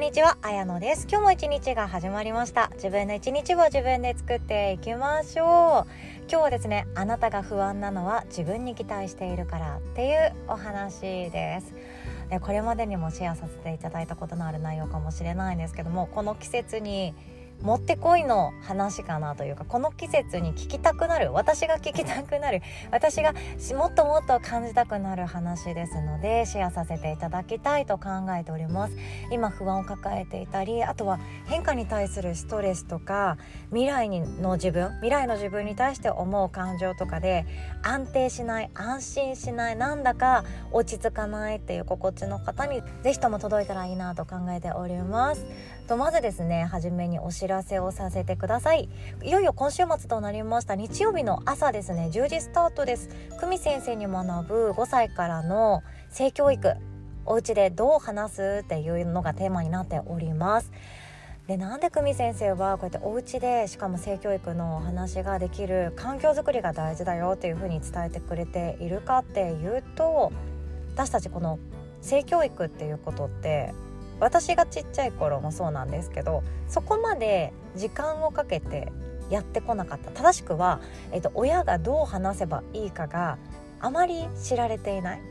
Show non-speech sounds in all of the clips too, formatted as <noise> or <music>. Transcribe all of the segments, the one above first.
んにちは、あやのです。今日も一日が始まりました。自分の一日を自分で作っていきましょう。今日はですね、あなたが不安なのは自分に期待しているからっていうお話です。でこれまでにもシェアさせていただいたことのある内容かもしれないんですけども、この季節にもってこいの話かなというかこの季節に聞きたくなる私が聞きたくなる私がもっともっと感じたくなる話ですのでシェアさせていただきたいと考えております。今不安を抱えていたりあとは変化に対するストレスとか未来の自分未来の自分に対して思う感情とかで安定しない安心しないなんだか落ち着かないっていう心地の方に是非とも届いたらいいなと考えております。とまずですね初めにお知らせをさせてください。いよいよ今週末となりました日曜日の朝ですね10時スタートです。久美先生に学ぶ5歳からの性教育お家でどう話すっていうのがテーマになっております。でなんで久美先生はこうやってお家でしかも性教育のお話ができる環境づくりが大事だよっていうふうに伝えてくれているかっていうと私たちこの性教育っていうことって私がちっちゃい頃もそうなんですけどそこまで時間をかけてやってこなかった正しくは、えっと、親がどう話せばいいかがあまり知られていないっ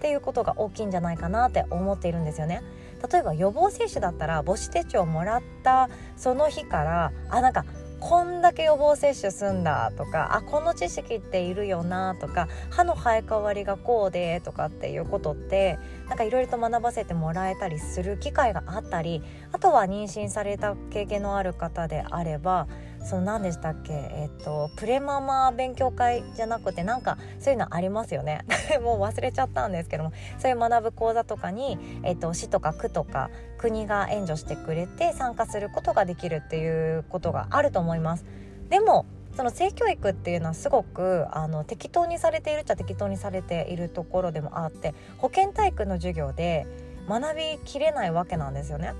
ていうことが大きいんじゃないかなって思っているんですよね。例えば予防接種だったら母子手帳をもらったその日からあなんかこんだけ予防接種すんだとかあこの知識っているよなとか歯の生え変わりがこうでとかっていうことってなんかいろいろと学ばせてもらえたりする機会があったりあとは妊娠された経験のある方であればその何でしたっけ？えっ、とプレママ勉強会じゃなくてなんかそういうのありますよね <laughs> もう忘れちゃったんですけどもそういう学ぶ講座とかに、えっ、と、市とか区とか国が援助してくれて参加することができるっていうことがあると思います。でもその性教育っていうのはすごくあの適当にされているっちゃ適当にされているところでもあって保健体育の授業で学びきれないわけなんですよね。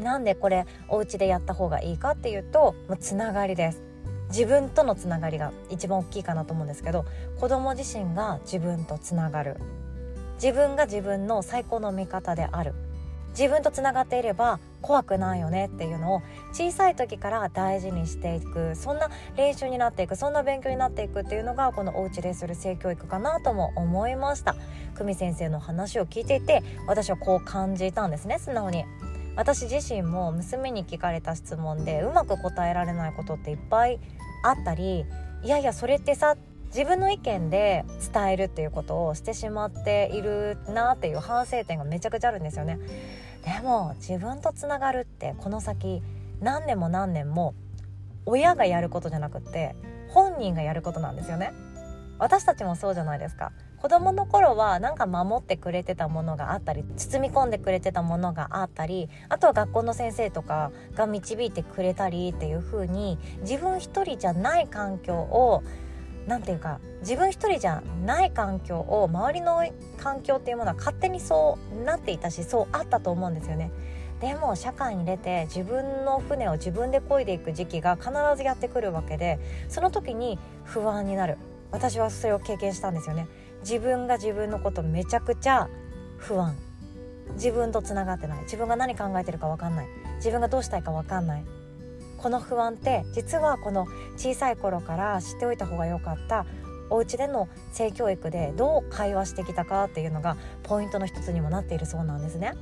なんでこれお家でやった方がいいかっていうともうつながりです。自分とのつながりが一番大きいかなと思うんですけど子供自身が自分とつながる。自分が自分の最高の味方である。自分とつながっていれば怖くないよねっていうのを小さい時から大事にしていく。そんな練習になっていくそんな勉強になっていくっていうのがこのお家でする性教育かなとも思いました。久美先生の話を聞いていて私はこう感じたんですね素直に。私自身も娘に聞かれた質問でうまく答えられないことっていっぱいあったりいやいやそれってさ自分の意見で伝えるっていうことをしてしまっているなっていう反省点がめちゃくちゃあるんですよね。でも自分とつながるってこの先何年も何年も親がやることじゃなくって本人がやることなんですよね。私たちもそうじゃないですか。子供の頃はなんか守ってくれてたものがあったり包み込んでくれてたものがあったりあとは学校の先生とかが導いてくれたりっていう風に自分一人じゃない環境を何て言うか自分一人じゃない環境を周りの環境っていうものは勝手にそうなっていたしそうあったと思うんですよね。でも社会に出て自分の船を自分で漕いでいく時期が必ずやってくるわけでその時に不安になる私はそれを経験したんですよね自分が自分のことめちゃくちゃ不安。自分とつながってない。自分が何考えてるか分かんない。自分がどうしたいか分かんない。この不安って実はこの小さい頃から知っておいた方が良かった。お家での性教育でどう会話してきたかっていうのがポイントの一つにもなっているそうなんですね。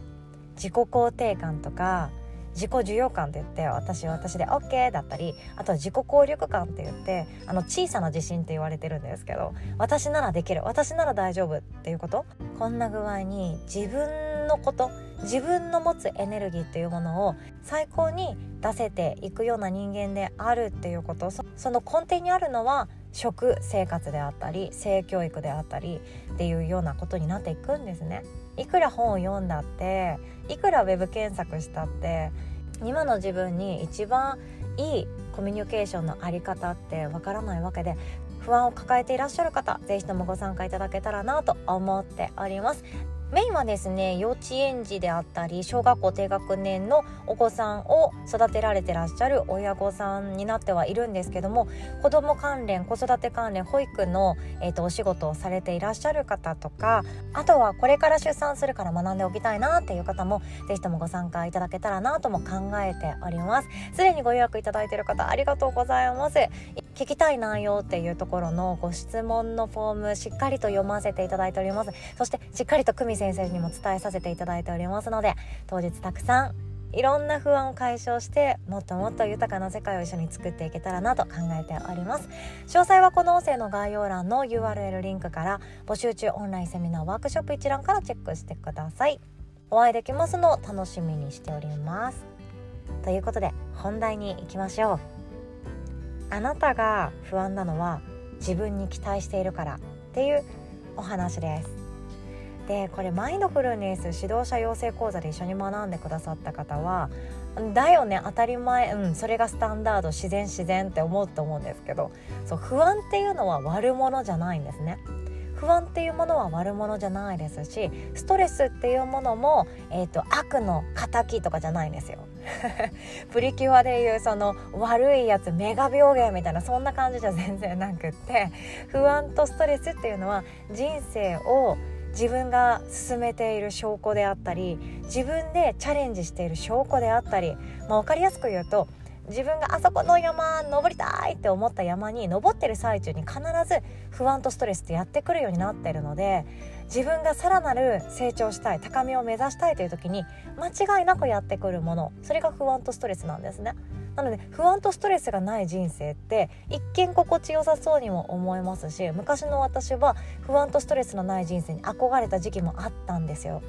自己肯定感とか自己需要感って言って私は私で OK だったりあとは自己効力感って言ってあの小さな自信って言われてるんですけど私ならできる私なら大丈夫っていうこと？こんな具合に自分のこと自分の持つエネルギーっていうものを最高に出せていくような人間であるっていうことその根底にあるのは食生活であったり性教育であったりっていうようなことになっていくんですね。いくら本を読んだっていくらウェブ検索したって今の自分に一番いいコミュニケーションのあり方ってわからないわけで不安を抱えていらっしゃる方是非ともご参加いただけたらなと思っております。メインはですね幼稚園児であったり小学校低学年のお子さんを育てられてらっしゃる親御さんになってはいるんですけども子ども関連子育て関連保育の、えーと、お仕事をされていらっしゃる方とかあとはこれから出産するから学んでおきたいなっていう方も是非ともご参加いただけたらなとも考えております。すでにご予約いただいている方ありがとうございます。聞きたい内容っていうところのご質問のフォームしっかりと読ませていただいております。そしてしっかりと久美先生にも伝えさせていただいておりますので当日たくさんいろんな不安を解消してもっともっと豊かな世界を一緒に作っていけたらなと考えております。詳細はこの音声の概要欄の URL リンクから募集中オンラインセミナーワークショップ一覧からチェックしてください。お会いできますのを楽しみにしております。ということで本題に行きましょう。あなたが不安なのは自分に期待しているからっていうお話です。でこれマインドフルネス指導者養成講座で一緒に学んでくださった方はだよね当たり前。うんそれがスタンダード自然自然って思うと思うんですけどそう不安っていうのは悪者じゃないんですね。不安っていうものは悪者じゃないですしストレスっていうものも、えーと、悪の敵とかじゃないんですよ。<laughs> プリキュアでいうその悪いやつメガ病原みたいなそんな感じじゃ全然なくって不安とストレスっていうのは人生を自分が進めている証拠であったり自分でチャレンジしている証拠であったり、まあ、分かりやすく言うと自分があそこの山登りたいって思った山に登ってる最中に必ず不安とストレスってやってくるようになってるので自分がさらなる成長したい高みを目指したいという時に間違いなくやってくるものそれが不安とストレスなんですね。なので不安とストレスがない人生って一見心地よさそうにも思えますし昔の私は不安とストレスのない人生に憧れた時期もあったんですよ。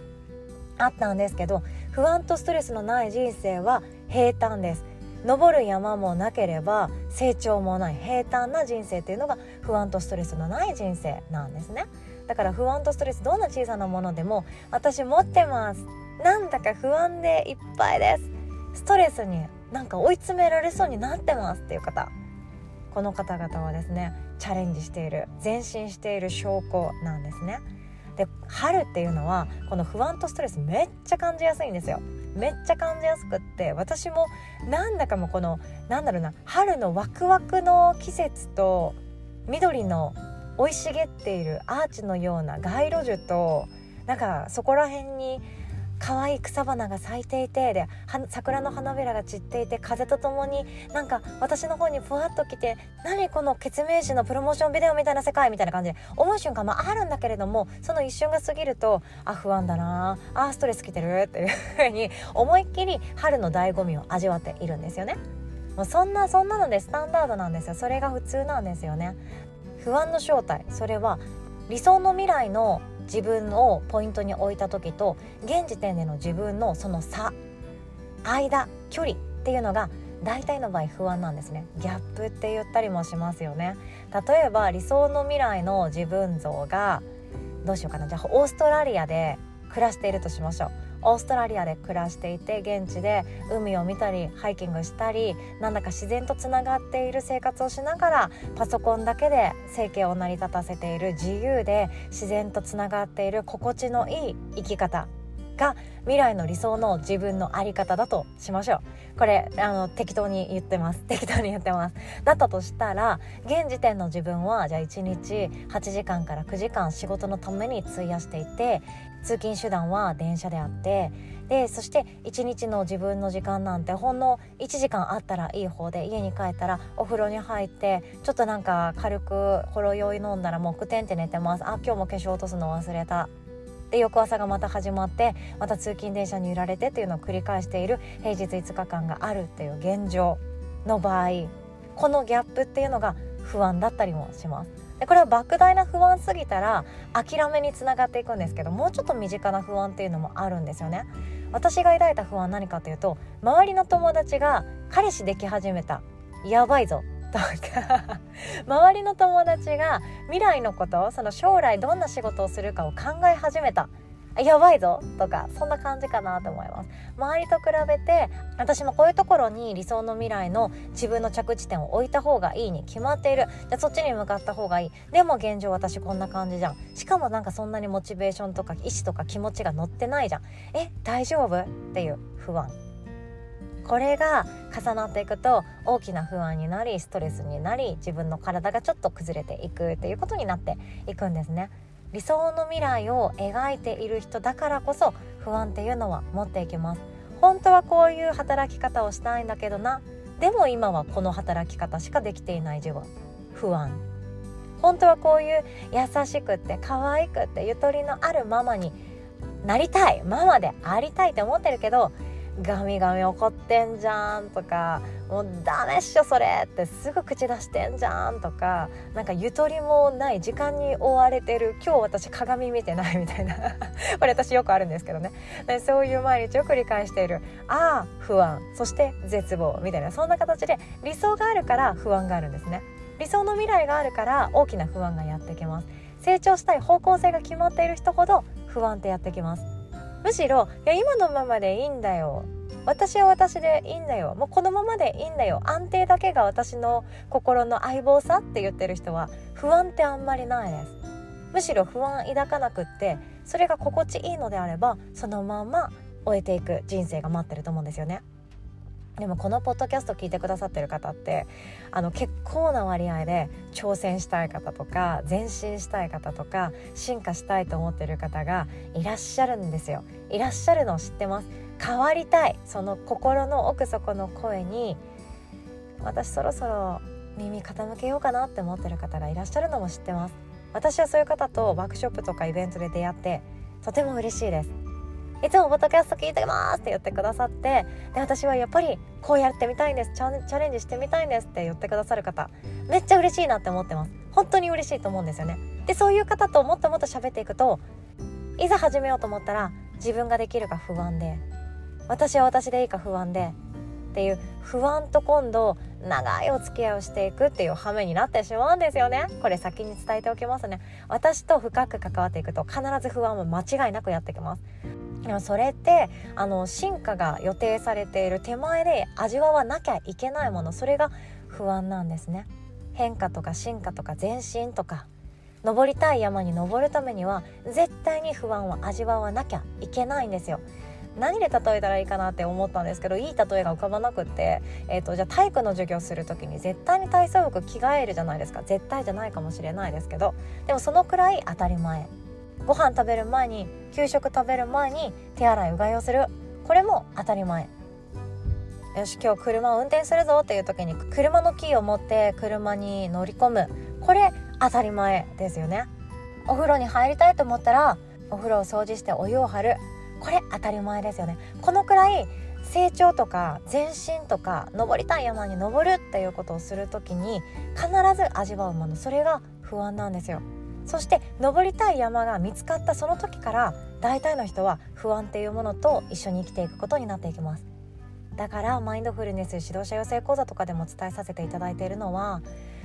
あったんですけど不安とストレスのない人生は平坦です登る山もなければ成長もない平坦な人生っていうのが不安とストレスのない人生なんですね。だから不安とストレスどんな小さなものでも私持ってます。なんだか不安でいっぱいです。ストレスになんか追い詰められそうになってますっていう方。この方々はですねチャレンジしている前進している証拠なんですね。で春っていうのはこの不安とストレスめっちゃ感じやすいんですよ。めっちゃ感じやすくって私もなんだかもこのなんだろうな春のワクワクの季節と緑の生い茂っているアーチのような街路樹となんかそこら辺に可愛い草花が咲いていてで桜の花びらが散っていて風とともになんか私の方にふわっと来て何この決命誌のプロモーションビデオみたいな世界みたいな感じで思う瞬間もあるんだけれどもその一瞬が過ぎるとあ不安だなあストレス来てるっていうふうに思いっきり春の醍醐味を味わっているんですよね。もうそんなそんなのでスタンダードなんですよそれが普通なんですよね。不安の正体それは理想の未来の自分をポイントに置いた時と現時点での自分のその差間距離っていうのが大体の場合不安なんですね。ギャップって言ったりもしますよね。例えば理想の未来の自分像がどうしようかな。じゃあオーストラリアで暮らしているとしましょう。オーストラリアで暮らしていて現地で海を見たりハイキングしたりなんだか自然とつながっている生活をしながらパソコンだけで生計を成り立たせている自由で自然とつながっている心地のいい生き方が未来の理想の自分の在り方だとしましょう。これあの適当に言ってます。<laughs> 適当に言ってます。だったとしたら現時点の自分はじゃあ1日8時間から9時間仕事のために費やしていて通勤手段は電車であってでそして1日の自分の時間なんてほんの1時間あったらいい方で家に帰ったらお風呂に入ってちょっとなんか軽くほろ酔い飲んだらもうくてんって寝てますあ今日も化粧落とすの忘れたで翌朝がまた始まってまた通勤電車に揺られてっていうのを繰り返している平日5日間があるっていう現状の場合このギャップっていうのが不安だったりもします。でこれは莫大な不安すぎたら諦めにつながっていくんですけどもうちょっと身近な不安っていうのもあるんですよね。私が抱いた不安何かというと周りの友達が彼氏でき始めた。やばいぞ。とか。<laughs> 周りの友達が未来のことその将来どんな仕事をするかを考え始めた。やばいぞとかそんな感じかなと思います。周りと比べて私もこういうところに理想の未来の自分の着地点を置いた方がいいに決まっている。じゃそっちに向かった方がいい。でも現状私こんな感じじゃん。しかもなんかそんなにモチベーションとか意志とか気持ちが乗ってないじゃん。え大丈夫？っていう不安。これが重なっていくと大きな不安になりストレスになり自分の体がちょっと崩れていくっていうことになっていくんですね。理想の未来を描いている人だからこそ不安っていうのは持っていきます。本当はこういう働き方をしたいんだけどな。でも今はこの働き方しかできていない自分。不安。本当はこういう優しくって可愛くってゆとりのあるママになりたい。ママでありたいって思ってるけどガミガミ怒ってんじゃんとかもうダメっしょそれってすぐ口出してんじゃんとかなんかゆとりもない時間に追われてる今日私鏡見てないみたいな。<laughs> これ私よくあるんですけどね。そういう毎日を繰り返している。ああ不安。そして絶望みたいな。そんな形で理想があるから不安があるんですね。理想の未来があるから大きな不安がやってきます。成長したい方向性が決まっている人ほど不安ってやってきます。むしろいや今のままでいいんだよ。私は私でいいんだよ。もうこのままでいいんだよ。安定だけが私の心の相棒さって言ってる人は不安ってあんまりないです。むしろ不安抱かなくってそれが心地いいのであればそのまま終えていく人生が待ってると思うんですよね。でもこのポッドキャスト聞いてくださってる方ってあの結構な割合で挑戦したい方とか前進したい方とか進化したいと思ってる方がいらっしゃるんですよ。いらっしゃるのを知ってます。変わりたい。その心の奥底の声に私そろそろ耳傾けようかなって思ってる方がいらっしゃるのも知ってます。私はそういう方とワークショップとかイベントで出会ってとても嬉しいです。いつもポッドキャスト聞いてますって言ってくださってで私はやっぱりこうやってみたいんです。チャレンジしてみたいんですって言ってくださる方めっちゃ嬉しいなって思ってます。本当に嬉しいと思うんですよね。でそういう方ともっともっと喋っていくといざ始めようと思ったら自分ができるか不安で私は私でいいか不安でっていう不安と今度長いお付き合いをしていくっていう羽目になってしまうんですよね。これ先に伝えておきますね。私と深く関わっていくと必ず不安は間違いなくやってきます。それってあの進化が予定されている手前で味わわなきゃいけないもの。それが不安なんですね。変化とか進化とか前進とか。登りたい山に登るためには絶対に不安を味わわなきゃいけないんですよ。何で例えたらいいかなって思ったんですけどいい例えが浮かばなくって、えーと、じゃあ体育の授業する時に絶対に体操服着替えるじゃないですか。絶対じゃないかもしれないですけどでもそのくらい当たり前。ご飯食べる前に給食食べる前に手洗いうがいをする。これも当たり前。よし今日車を運転するぞっていう時に車のキーを持って車に乗り込む。これ当たり前ですよね。お風呂に入りたいと思ったらお風呂を掃除してお湯を張る。これ当たり前ですよね。このくらい成長とか前進とか登りたい山に登るっていうことをする時に必ず味わうものそれが不安なんですよ。そして登りたい山が見つかったその時から大体の人は不安っていうものと一緒に生きていくことになっていきます。だからマインドフルネス指導者養成講座とかでも伝えさせていただいているのは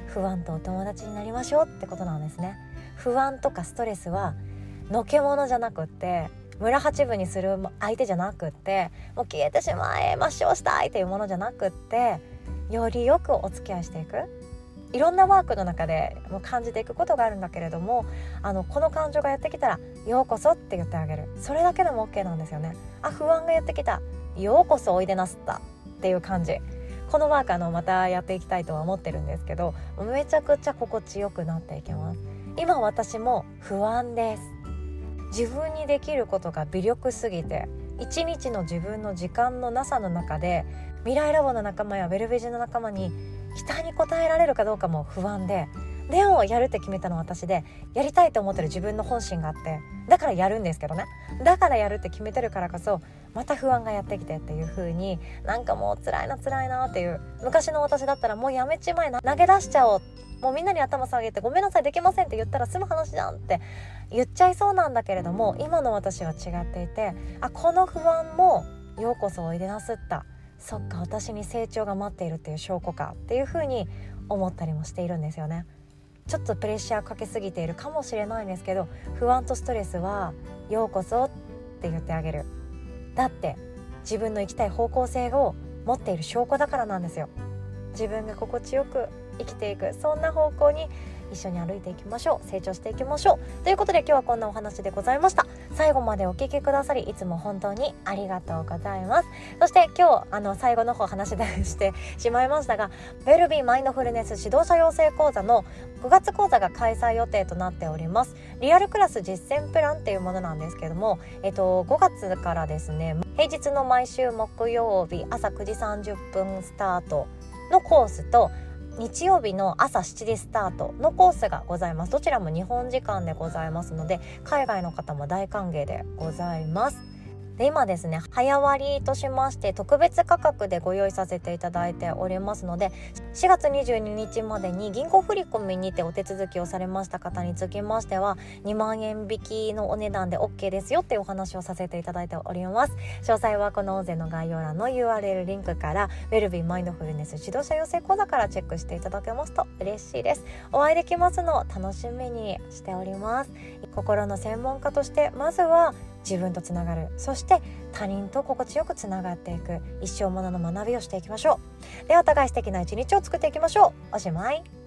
不安とお友達になりましょうってことなんですね。不安とかストレスはのけものじゃなくって村八分にする相手じゃなくってもう消えてしまえ抹消したいというものじゃなくってよりよくお付き合いしていく。いろんなワークの中でも感じていくことがあるんだけれどもあのこの感情がやってきたら「ようこそ」って言ってあげる。それだけでも OK なんですよね。あ不安がやってきた「ようこそおいでなすった」っていう感じ。このワークあのまたやっていきたいとは思ってるんですけどめちゃくちゃ心地よくなっていきます。今私も不安です。自分にできることが微力すぎて一日の自分の時間のなさの中で未来ラボの仲間やウェルベジの仲間に期待に応えられるかどうかも不安ででもやるって決めたのは私でやりたいと思ってる自分の本心があってだからやるんですけどね。だからやるって決めてるからこそまた不安がやってきてっていう風になんかもう辛いな辛いなっていう昔の私だったらもうやめちまえな投げ出しちゃおう。もうみんなに頭下げてごめんなさいできませんって言ったら済む話じゃんって言っちゃいそうなんだけれども今の私は違っていてあこの不安もようこそおいでなすった。そっか私に成長が待っているっていう証拠かっていうふうに思ったりもしているんですよね。ちょっとプレッシャーかけすぎているかもしれないんですけど不安とストレスはようこそって言ってあげる。だって自分の行きたい方向性を持っている証拠だからなんですよ。自分が心地よく生きていくそんな方向に一緒に歩いていきましょう。成長していきましょう。ということで今日はこんなお話でございました。最後までお聞きくださりいつも本当にありがとうございます。そして今日あの最後の方話出してしまいましたがウェルビーマインドフルネス指導者養成講座の9月講座が開催予定となっております。リアルクラス実践プランっていうものなんですけどもえっと5月からですね平日の毎週木曜日朝9時30分スタートのコースと日曜日の朝7時スタートのコースがございます。どちらも日本時間でございますので海外の方も大歓迎でございます。で今ですね早割としまして特別価格でご用意させていただいておりますので4月22日までに銀行振込にてお手続きをされました方につきましては2万円引きのお値段で OK ですよっていうお話をさせていただいております。詳細はこの音声の概要欄の URL リンクからウェルビーマインドフルネス指導者養成講座からチェックしていただけますと嬉しいです。お会いできますのを楽しみにしております。心の専門家としてまずは自分とつながる。そして他人と心地よくつながっていく。一生ものの学びをしていきましょう。ではお互い素敵な一日を作っていきましょう。おしまい。